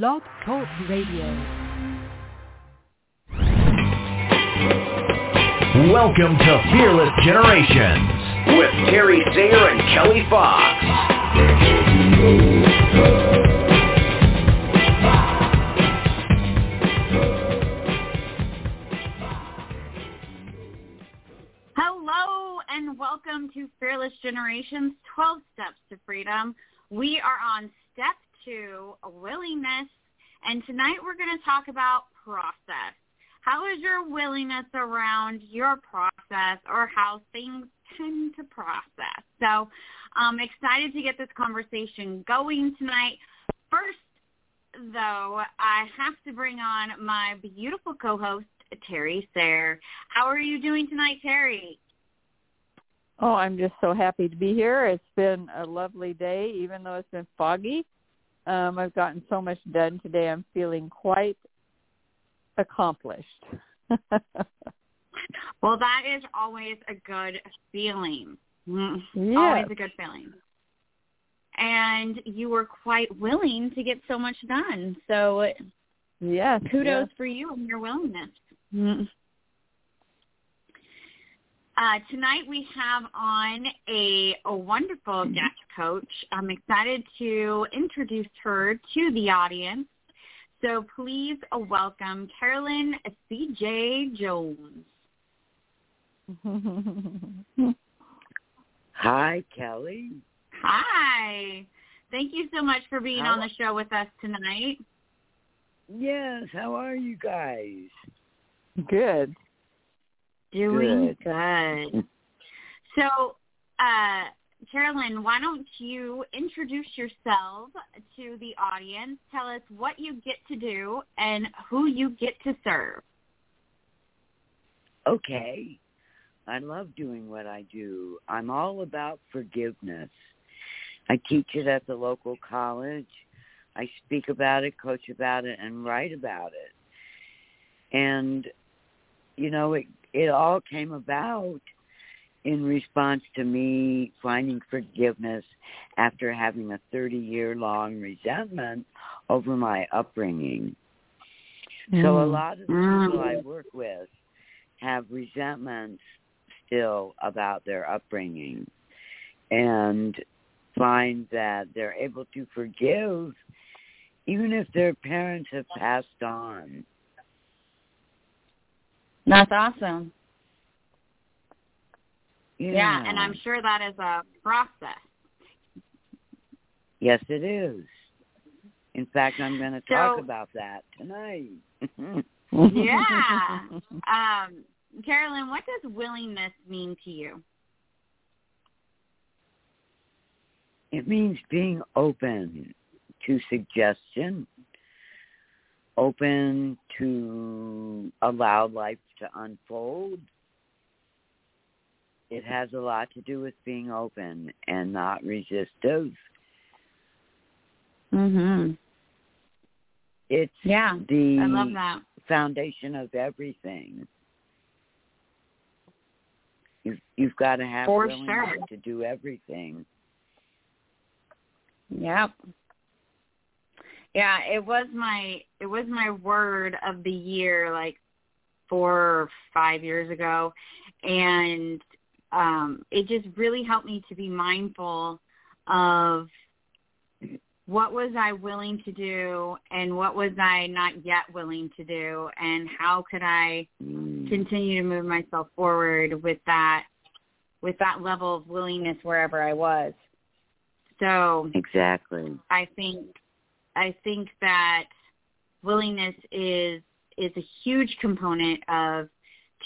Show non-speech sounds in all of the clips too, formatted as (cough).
Blog Talk Radio. Welcome to Fearless Generations with Terry Sayer and Kelly Fox. Hello and welcome to Fearless Generations 12 Steps to Freedom. We are on step two, willingness, and tonight we're going to talk about process. How is your willingness around your process or how things tend to process? So I'm excited to get this conversation going tonight. First, though, I have to bring on my beautiful co-host, Terry Sayre. How are you doing tonight, Terry? Oh, I'm just so happy to be here. It's been a lovely day, even though it's been foggy. Um, I've gotten so much done today. I'm feeling quite accomplished. (laughs) well, that is always a good feeling. Mm, Yes. Always a good feeling. And you were quite willing to get so much done. So yes. kudos yes. for you and your willingness. Uh, tonight we have on a, a wonderful guest coach. I'm excited to introduce her to the audience. So please uh, welcome Carolyn C.J. Jones. (laughs) Hi, Kelly. Hi. Thank you so much for being How- on the show with us tonight. Yes, how are you guys? Good. Doing Good. good. (laughs) So, uh, Carolyn, why don't you introduce yourself to the audience? Tell us what you get to do and who you get to serve. Okay. I love doing what I do. I'm all about forgiveness. I teach it at the local college. I speak about it, coach about it, and write about it. And, you know, it, it all came about in response to me finding forgiveness after having a 30-year-long resentment over my upbringing. So a Mm. lot of the people I work with have resentments still about their upbringing and find that they're able to forgive even if their parents have passed on. That's awesome. Yeah, Yeah, and I'm sure that is a process. Yes, it is. In fact, I'm going to talk So- about that tonight. (laughs) Yeah. (laughs) Um, Carolyn, what does willingness mean to you? It means being open to suggestion, open to allow life to unfold. It has a lot to do with being open and not resistive. Mhm. It's Yeah. the I love that. foundation of everything. You've, you've got to have For willingness sure. to do everything. Yep. Yeah, it was my it was my word of the year like four or five years ago and um it just really helped me to be mindful of what was I willing to do and what was I not yet willing to do and how could I Mm. continue to move myself forward with that with that level of willingness wherever I was. So Exactly. I think I think that willingness is is a huge component of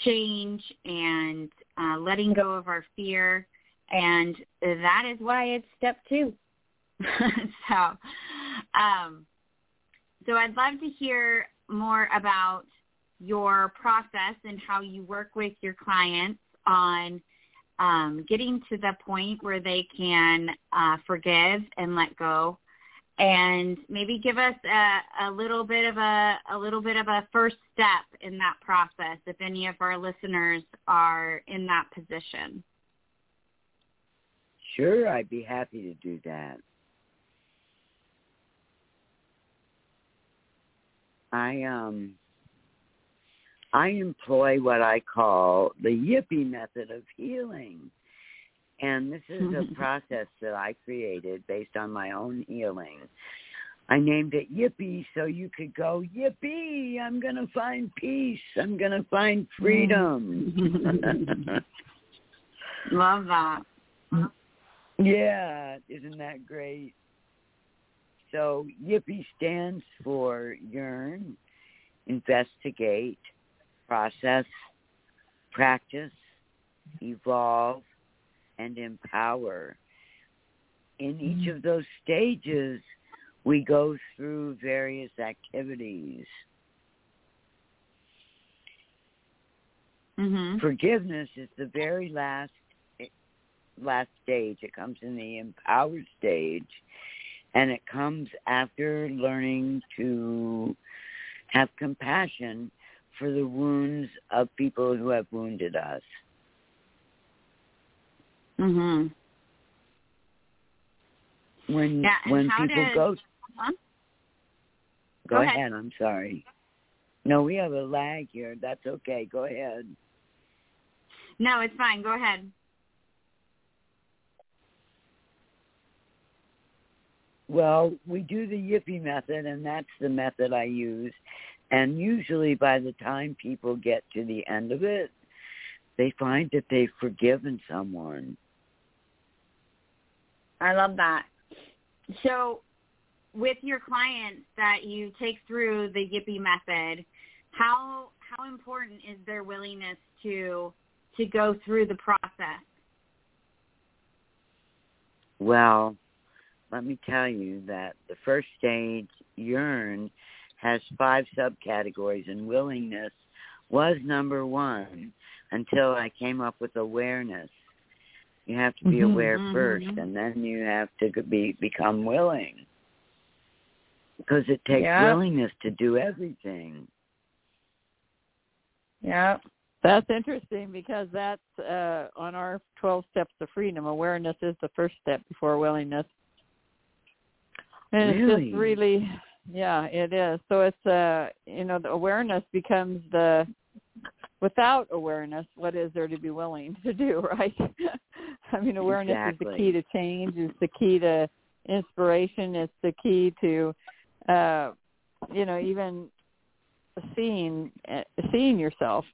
change and uh, letting go of our fear, and that is why it's step two. (laughs) so, um, so I'd love to hear more about your process and how you work with your clients on um, getting to the point where they can uh, forgive and let go and maybe give us a, a little bit of a, a little bit of a first step in that process if any of our listeners are in that position. Sure, I'd be happy to do that. I um I employ what I call the yippee method of healing. And this is a (laughs) process that I created based on my own healing. I named it Yippee so you could go, Yippee, I'm going to find peace. I'm going to find freedom. Mm. (laughs) Love that. yeah, isn't that great? So Yippee stands for yearn, investigate, process, practice, evolve, and empower. In each of those stages, we go through various activities. Mm-hmm. Forgiveness is the very last last stage. It comes in the empowered stage, and it comes after learning to have compassion for the wounds of people who have wounded us. Mhm. When Yeah, when people does- go Huh? go, Go ahead. ahead. I'm sorry. No, we have a lag here. That's okay. Go ahead. No, it's fine. Go ahead. Well, we do the Yippee method, and that's the method I use. And usually, by the time people get to the end of it, they find that they've forgiven someone. I love that. So, with your clients that you take through the Yippee method, how how important is their willingness to to go through the process? Well, let me tell you that the first stage, yearn, has five subcategories, and willingness was number one until I came up with awareness. You have to be Mhm. aware Mhm. first, and then you have to be become willing, because it takes Yeah. willingness to do everything. Yeah. That's interesting because that's uh, on our 12 steps to freedom. Awareness is the first step before willingness. And it's just really, yeah, it is. So it's, uh, you know, the awareness becomes the, without awareness, what is there to be willing to do, (laughs) right? I mean, awareness is the key to change. Is the key to inspiration. It's the key to, uh, you know, even seeing uh, seeing yourself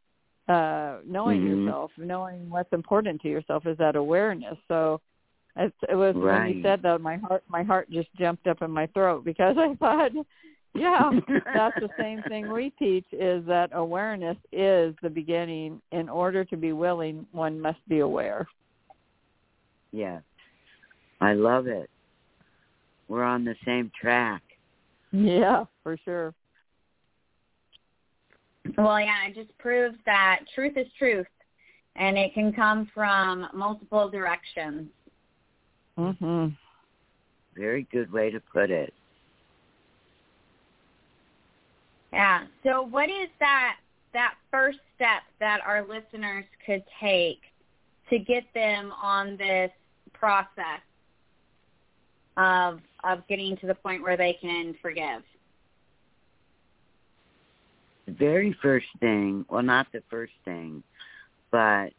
uh knowing Mhm. yourself knowing what's important to yourself is that awareness so it, it was when you said that my heart my heart just jumped up in my throat because (laughs) i thought yeah (laughs) that's the same thing we teach is that awareness is the beginning in order to be willing one must be aware Yes, I love it. We're on the same track. yeah for sure Well, yeah, it just proves that truth is truth, and it can come from multiple directions. mhm Very good way to put it. Yeah. So, what is that that first step that our listeners could take to get them on this process of of getting to the point where they can forgive? The very first thing, well, not the first thing, but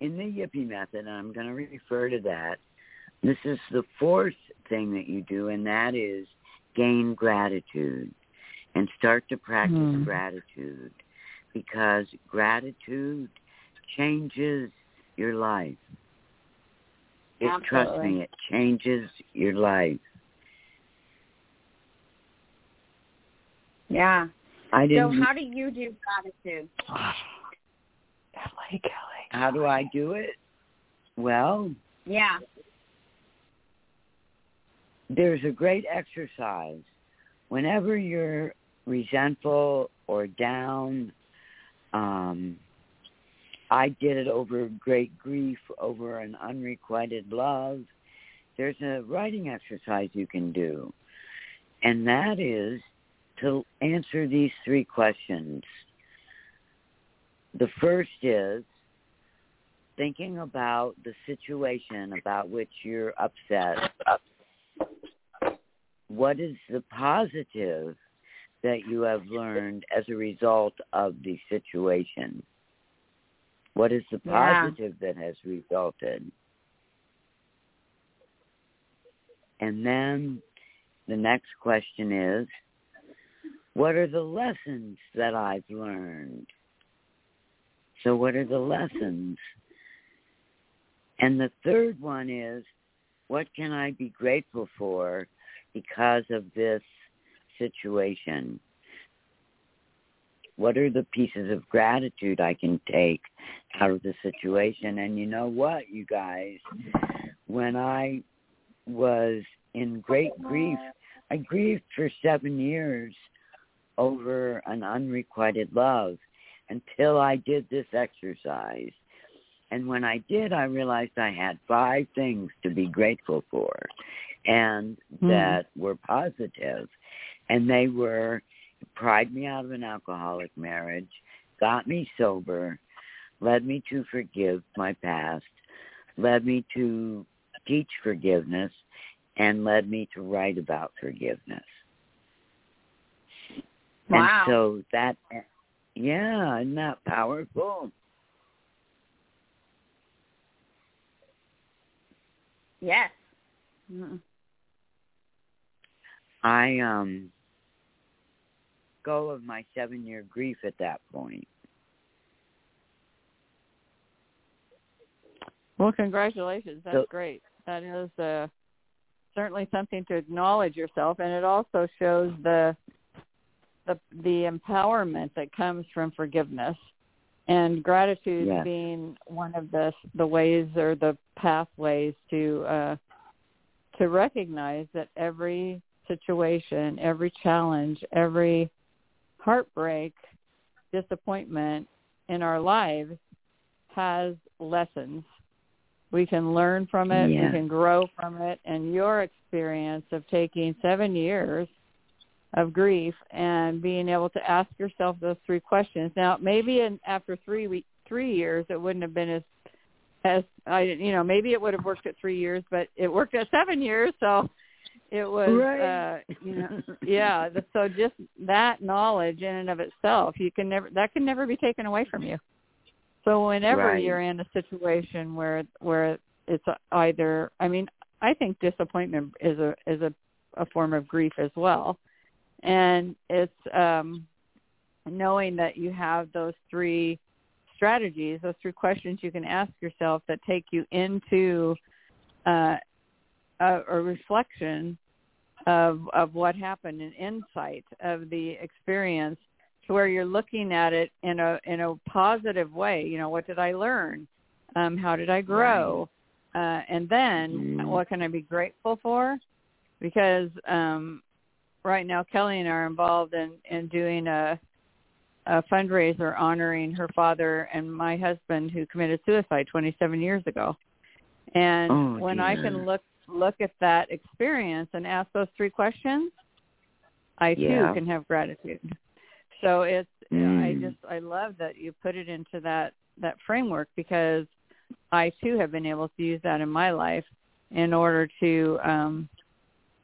in the Yippee method, and I'm going to refer to that, this is the fourth thing that you do, and that is gain gratitude and start to practice Hmm. gratitude because gratitude changes your life. It, trust me, it changes your life. Yeah. I So, didn't. so how do you do gratitude? Kelly, Kelly. how do I do it? Well, Yeah. there's a great exercise. Whenever you're resentful or down, um, I did it over great grief, over an unrequited love. There's a writing exercise you can do, and that is to answer these three questions. The first is thinking about the situation about which you're upset what is the positive that you have learned as a result of the situation? What is the positive yeah. that has resulted? And then the next question is, what are the lessons that I've learned? So what are the lessons? And the third one is, what can I be grateful for because of this situation? What are the pieces of gratitude I can take out of the situation? And you know what, you guys? When I was in great grief, I grieved for seven years over an unrequited love until I did this exercise. And when I did, I realized I had five things to be grateful for and mm. that were positive. And they were pried me out of an alcoholic marriage, got me sober, led me to forgive my past, led me to teach forgiveness, and led me to write about forgiveness. Wow. And so that, yeah, isn't that powerful? Yes. Mm-hmm. I um go of my seven year grief at that point. Well, congratulations. That's so, great. That is uh, certainly something to acknowledge yourself, and it also shows the the the empowerment that comes from forgiveness and gratitude yes. being one of the the ways or the pathways to uh to recognize that every situation, every challenge, every heartbreak, disappointment in our lives has lessons. We can learn from it, yeah. we can grow from it, and your experience of taking 7 years of grief and being able to ask yourself those three questions. Now, maybe in, after 3 week, 3 years it wouldn't have been as as I you know, maybe it would have worked at 3 years, but it worked at 7 years, so it was right. uh you know (laughs) yeah so just that knowledge in and of itself you can never that can never be taken away from you so whenever right. you're in a situation where where it's either i mean i think disappointment is a is a a form of grief as well and it's um knowing that you have those three strategies those three questions you can ask yourself that take you into uh, a, a reflection of of what happened, an insight of the experience, to where you're looking at it in a in a positive way. You know, what did I learn? Um, how did I grow? Right. Uh, and then, mm-hmm. what can I be grateful for? Because um, right now, Kelly and I are involved in in doing a a fundraiser honoring her father and my husband who committed suicide 27 years ago. And oh, when dear. I can look look at that experience and ask those three questions, I too can have gratitude. So it's mm. I just I love that you put it into that that framework because I too have been able to use that in my life in order to um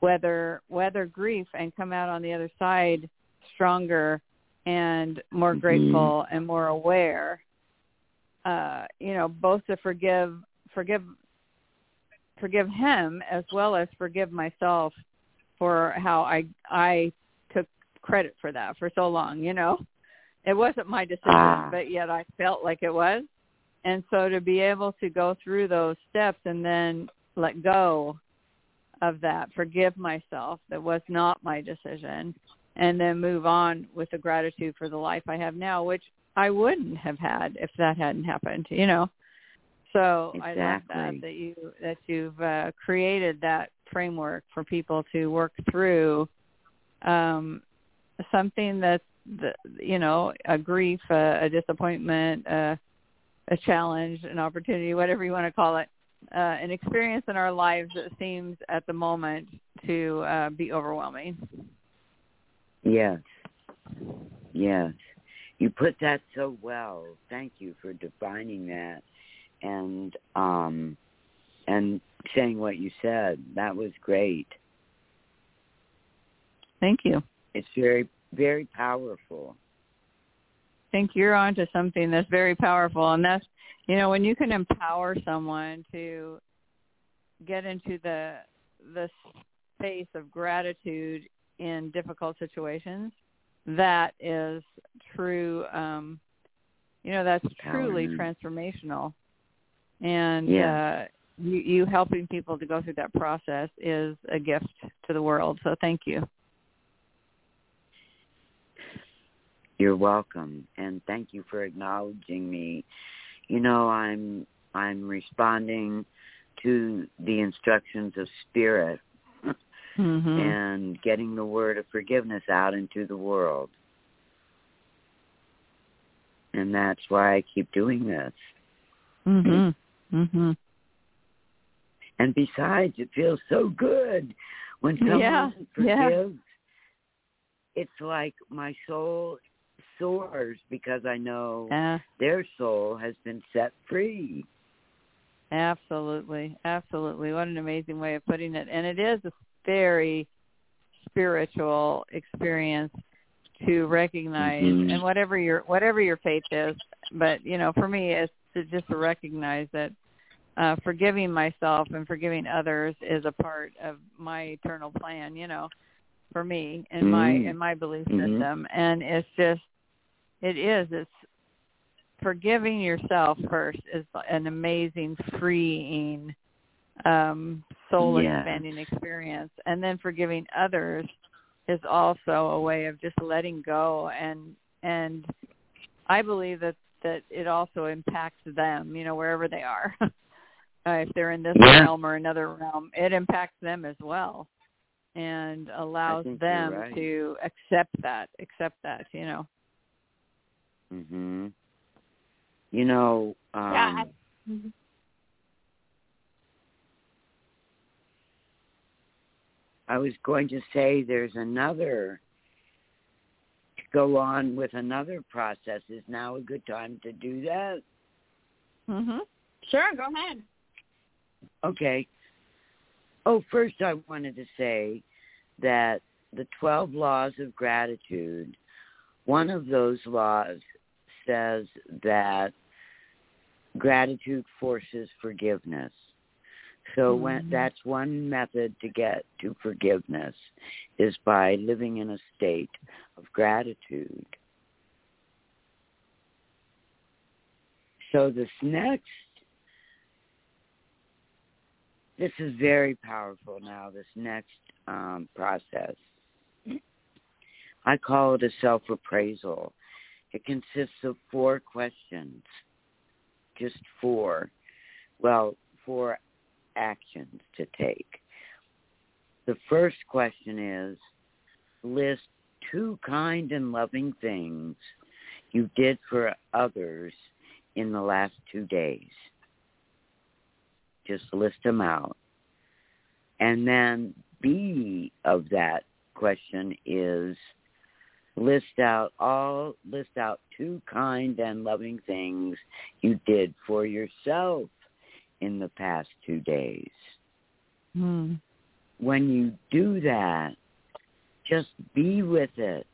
weather weather grief and come out on the other side stronger and more mm-hmm. grateful and more aware. Uh, you know, both to forgive forgive forgive him as well as forgive myself for how I I took credit for that for so long, you know. It wasn't my decision, ah. but yet I felt like it was. And so to be able to go through those steps and then let go of that, forgive myself that was not my decision, and then move on with the gratitude for the life I have now, which I wouldn't have had if that hadn't happened, you know. So exactly. I love that that you that you've uh, created that framework for people to work through um, something that's the, you know a grief, a, a disappointment, a, a challenge, an opportunity, whatever you want to call it, uh, an experience in our lives that seems at the moment to uh, be overwhelming. Yes, yes, you put that so well. Thank you for defining that and um and saying what you said. That was great. Thank you. It's very very powerful. I think you're onto something that's very powerful, and that's you know when you can empower someone to get into the the space of gratitude in difficult situations, that is true. Um, you know, that's truly transformational. And yeah. uh, you, you helping people to go through that process is a gift to the world. So thank you. You're welcome, and thank you for acknowledging me. You know, I'm I'm responding to the instructions of spirit (laughs) mm-hmm. and getting the word of forgiveness out into the world. And that's why I keep doing this. Mhm. Mhm. And besides, it feels so good when someone yeah. forgives. Yeah. It's like my soul soars because I know their soul has been set free. absolutely. Absolutely. What an amazing way of putting it. And it is a very spiritual experience to recognize Mhm. and whatever your whatever your faith is but you know for me it's to just to recognize that uh forgiving myself and forgiving others is a part of my eternal plan you know for me in my Mhm. in my belief Mhm. system and it's just it is it's forgiving yourself first is an amazing freeing um soul Yes. expanding experience and then forgiving others is also a way of just letting go and and I believe that that it also impacts them, you know, wherever they are. (laughs) uh, if they're in this Yeah. realm or another realm, it impacts them as well and allows them right. to accept that, accept that, you know. Mhm. You know, um Yeah, Mhm. I was going to say there's another to go on with another process. Is now a good time to do that? Mhm. Sure, go ahead. Okay. Oh, first I wanted to say that the 12 laws of gratitude, one of those laws says that gratitude forces forgiveness. So when Mhm. that's one method to get to forgiveness is by living in a state of gratitude. So this next this is very powerful now, this next um, process. I call it a self-appraisal. It consists of four questions, just four. Well, four actions to take. The first question is list two kind and loving things you did for others in the last two days. Just list them out. And then B of that question is list out all list out two kind and loving things you did for yourself in the past two days. Mm. When you do that, just be with it.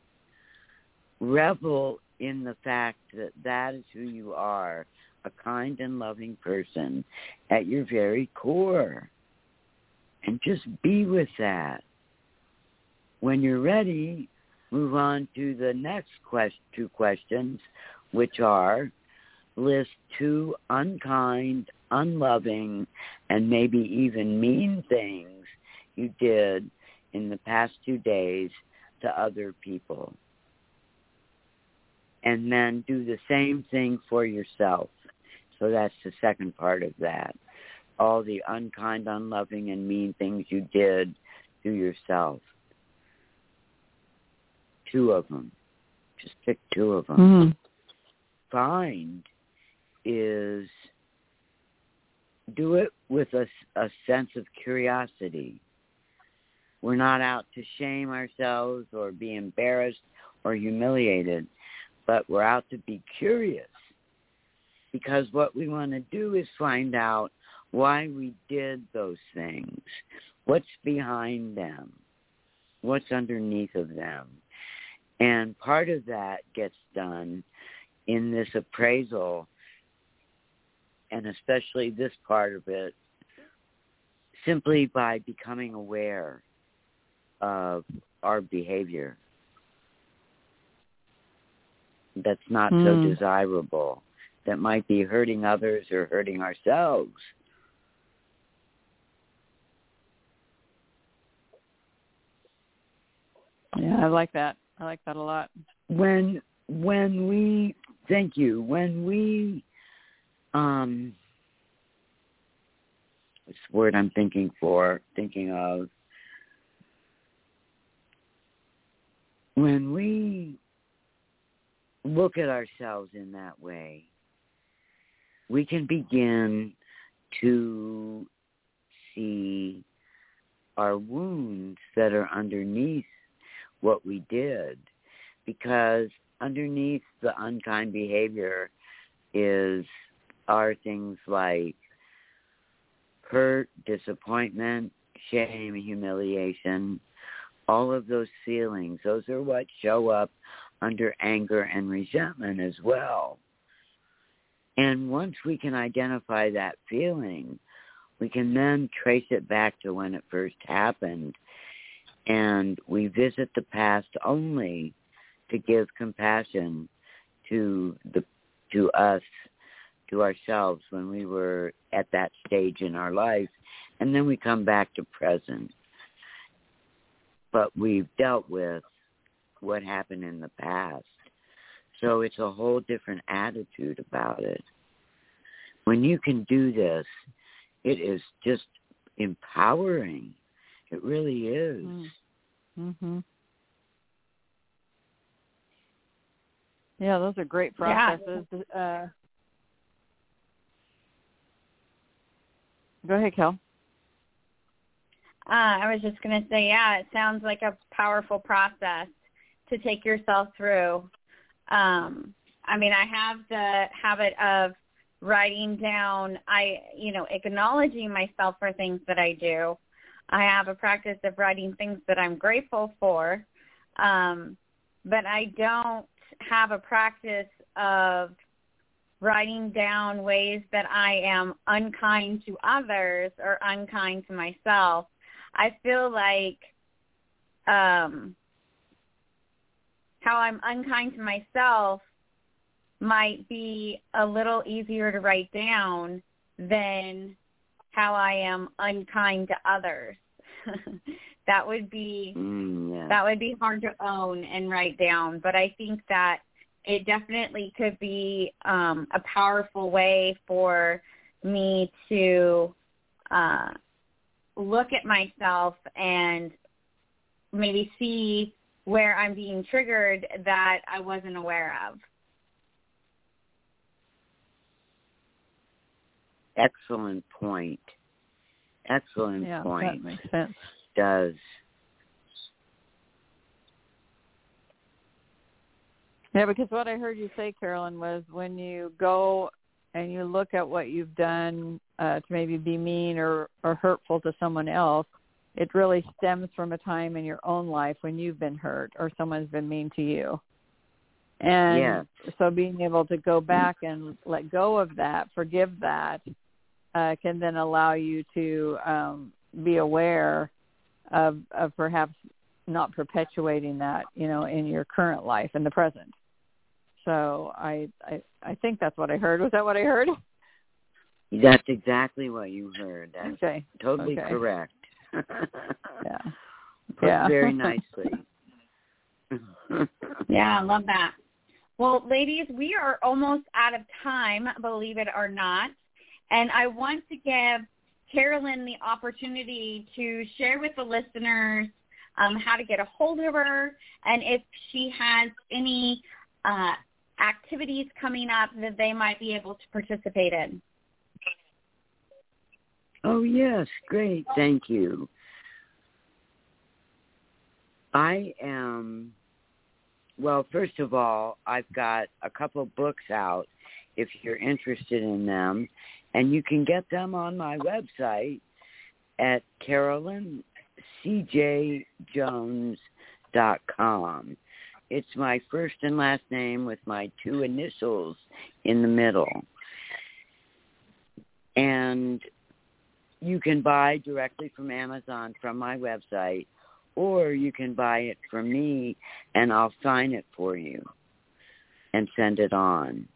Revel in the fact that that is who you are, a kind and loving person at your very core. And just be with that. When you're ready, move on to the next quest- two questions, which are list two unkind, unloving, and maybe even mean things you did in the past two days to other people. And then do the same thing for yourself. So that's the second part of that. All the unkind, unloving, and mean things you did to yourself. Two of them. Just pick two of them Mhm. find is do it with a, a sense of curiosity. We're not out to shame ourselves or be embarrassed or humiliated, but we're out to be curious. Because what we want to do is find out why we did those things. What's behind them? What's underneath of them? And part of that gets done in this appraisal, and especially this part of it, simply by becoming aware of our behavior that's not mm. so hmm. desirable, that might be hurting others or hurting ourselves. Yeah, I like that. I like that a lot. When when we thank you, when we um what's the word I'm thinking for thinking of when we look at ourselves in that way, we can begin to see our wounds that are underneath what we did because underneath the unkind behavior is are things like hurt, disappointment, shame, humiliation, all of those feelings. Those are what show up under anger and resentment as well. And once we can identify that feeling, we can then trace it back to when it first happened. And we visit the past only to give compassion to the to us to ourselves when we were at that stage in our life. And then we come back to present. But we've dealt with what happened in the past so it's a whole different attitude about it when you can do this it is just empowering it really is. Mhm. Yeah, those are great processes. Yeah. Uh, go ahead, Kel. Uh, I was just going to say, yeah, it sounds like a powerful process to take yourself through. Um, I mean, I have the habit of writing down, I, you know, acknowledging myself for things that I do I have a practice of writing things that I'm grateful for, um, but I don't have a practice of writing down ways that I am unkind to others or unkind to myself. I feel like um, how I'm unkind to myself might be a little easier to write down than how I am unkind to others. (laughs) that would be mm, yeah. that would be hard to own and write down, but I think that it definitely could be um, a powerful way for me to uh, look at myself and maybe see where I'm being triggered that I wasn't aware of. Excellent point. Excellent yeah, point. That makes sense. Does. Yeah, because what I heard you say, Carolyn, was when you go and you look at what you've done uh, to maybe be mean or, or hurtful to someone else, it really stems from a time in your own life when you've been hurt or someone's been mean to you. And yeah. so being able to go back and let go of that, forgive that, uh, can then allow you to um, be aware of, of perhaps not perpetuating that, you know, in your current life in the present. So I, I I think that's what I heard. Was that what I heard? That's exactly what you heard. That's okay. Totally okay. correct. Yeah. (laughs) Put yeah. very (laughs) nicely. (laughs) yeah, I love that. Well, ladies, we are almost out of time, believe it or not. And I want to give Carolyn the opportunity to share with the listeners um, how to get a hold of her and if she has any uh, activities coming up that they might be able to participate in. Oh, yes. Great. Thank you. I am, well, first of all, I've got a couple books out if you're interested in them. And you can get them on my website at carolyncjjones.com. It's my first and last name with my two initials in the middle. And you can buy directly from Amazon from my website, or you can buy it from me and I'll sign it for you and send it on.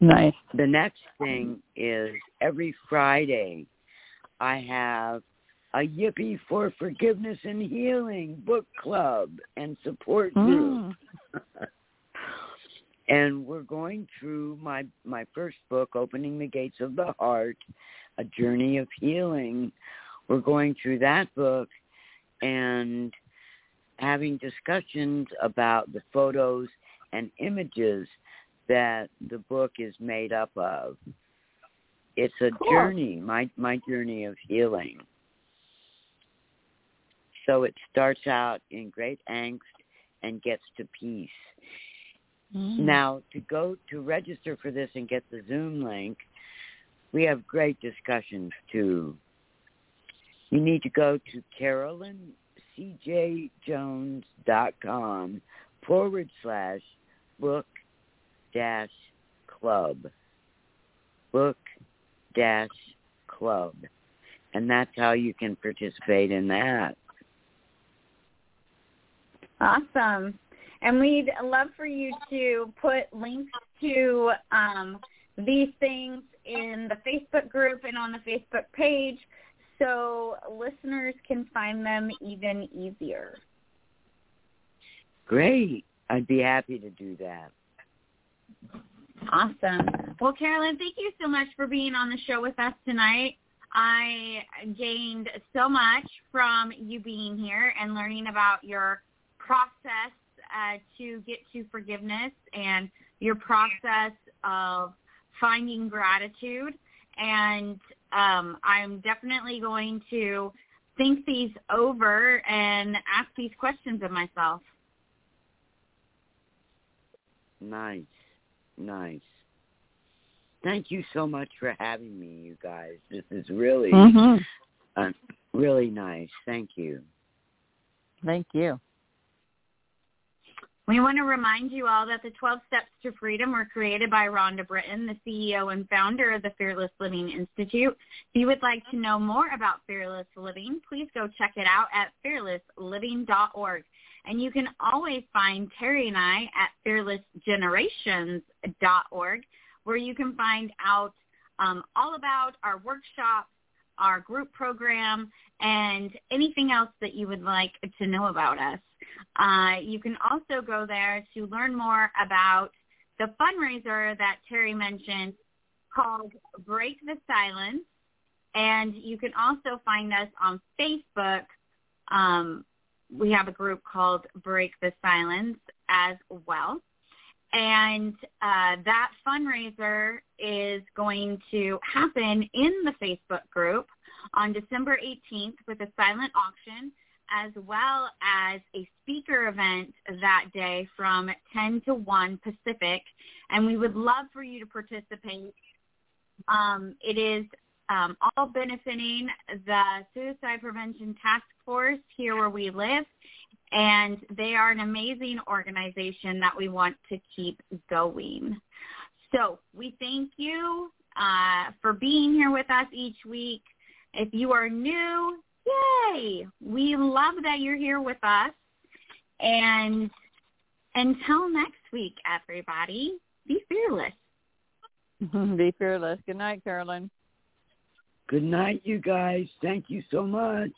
Nice. The next thing is every Friday I have a Yippee for Forgiveness and Healing book club and support group. Mm. (laughs) and we're going through my my first book, Opening the Gates of the Heart, A Journey of Healing. We're going through that book and having discussions about the photos and images that the book is made up of. It's a cool. journey, my my journey of healing. So it starts out in great angst and gets to peace. Mm. Now, to go to register for this and get the Zoom link, we have great discussions too. You need to go to carolyncjjones.com forward slash book dash club. Book dash club. And that's how you can participate in that. Awesome. And we'd love for you to put links to um, these things in the Facebook group and on the Facebook page so listeners can find them even easier. Great. I'd be happy to do that. Awesome. Well, Carolyn, thank you so much for being on the show with us tonight. I gained so much from you being here and learning about your process uh, to get to forgiveness and your process of finding gratitude. And um, I'm definitely going to think these over and ask these questions of myself. Nice. Nice. Thank you so much for having me, you guys. This is really, mm-hmm. uh, really nice. Thank you. Thank you. We want to remind you all that the 12 Steps to Freedom were created by Rhonda Britten, the CEO and founder of the Fearless Living Institute. If you would like to know more about Fearless Living, please go check it out at fearlessliving.org. And you can always find Terry and I at fearlessgenerations.org, where you can find out um, all about our workshops, our group program, and anything else that you would like to know about us. Uh, you can also go there to learn more about the fundraiser that Terry mentioned called Break the Silence. And you can also find us on Facebook. Um, we have a group called Break the Silence as well. And uh, that fundraiser is going to happen in the Facebook group on December 18th with a silent auction as well as a speaker event that day from 10 to 1 Pacific. And we would love for you to participate. Um, it is um, all benefiting the Suicide Prevention Task Force here where we live. And they are an amazing organization that we want to keep going. So we thank you uh, for being here with us each week. If you are new, yay! We love that you're here with us. And until next week, everybody, be fearless. (laughs) be fearless. Good night, Carolyn. Good night, you guys. Thank you so much.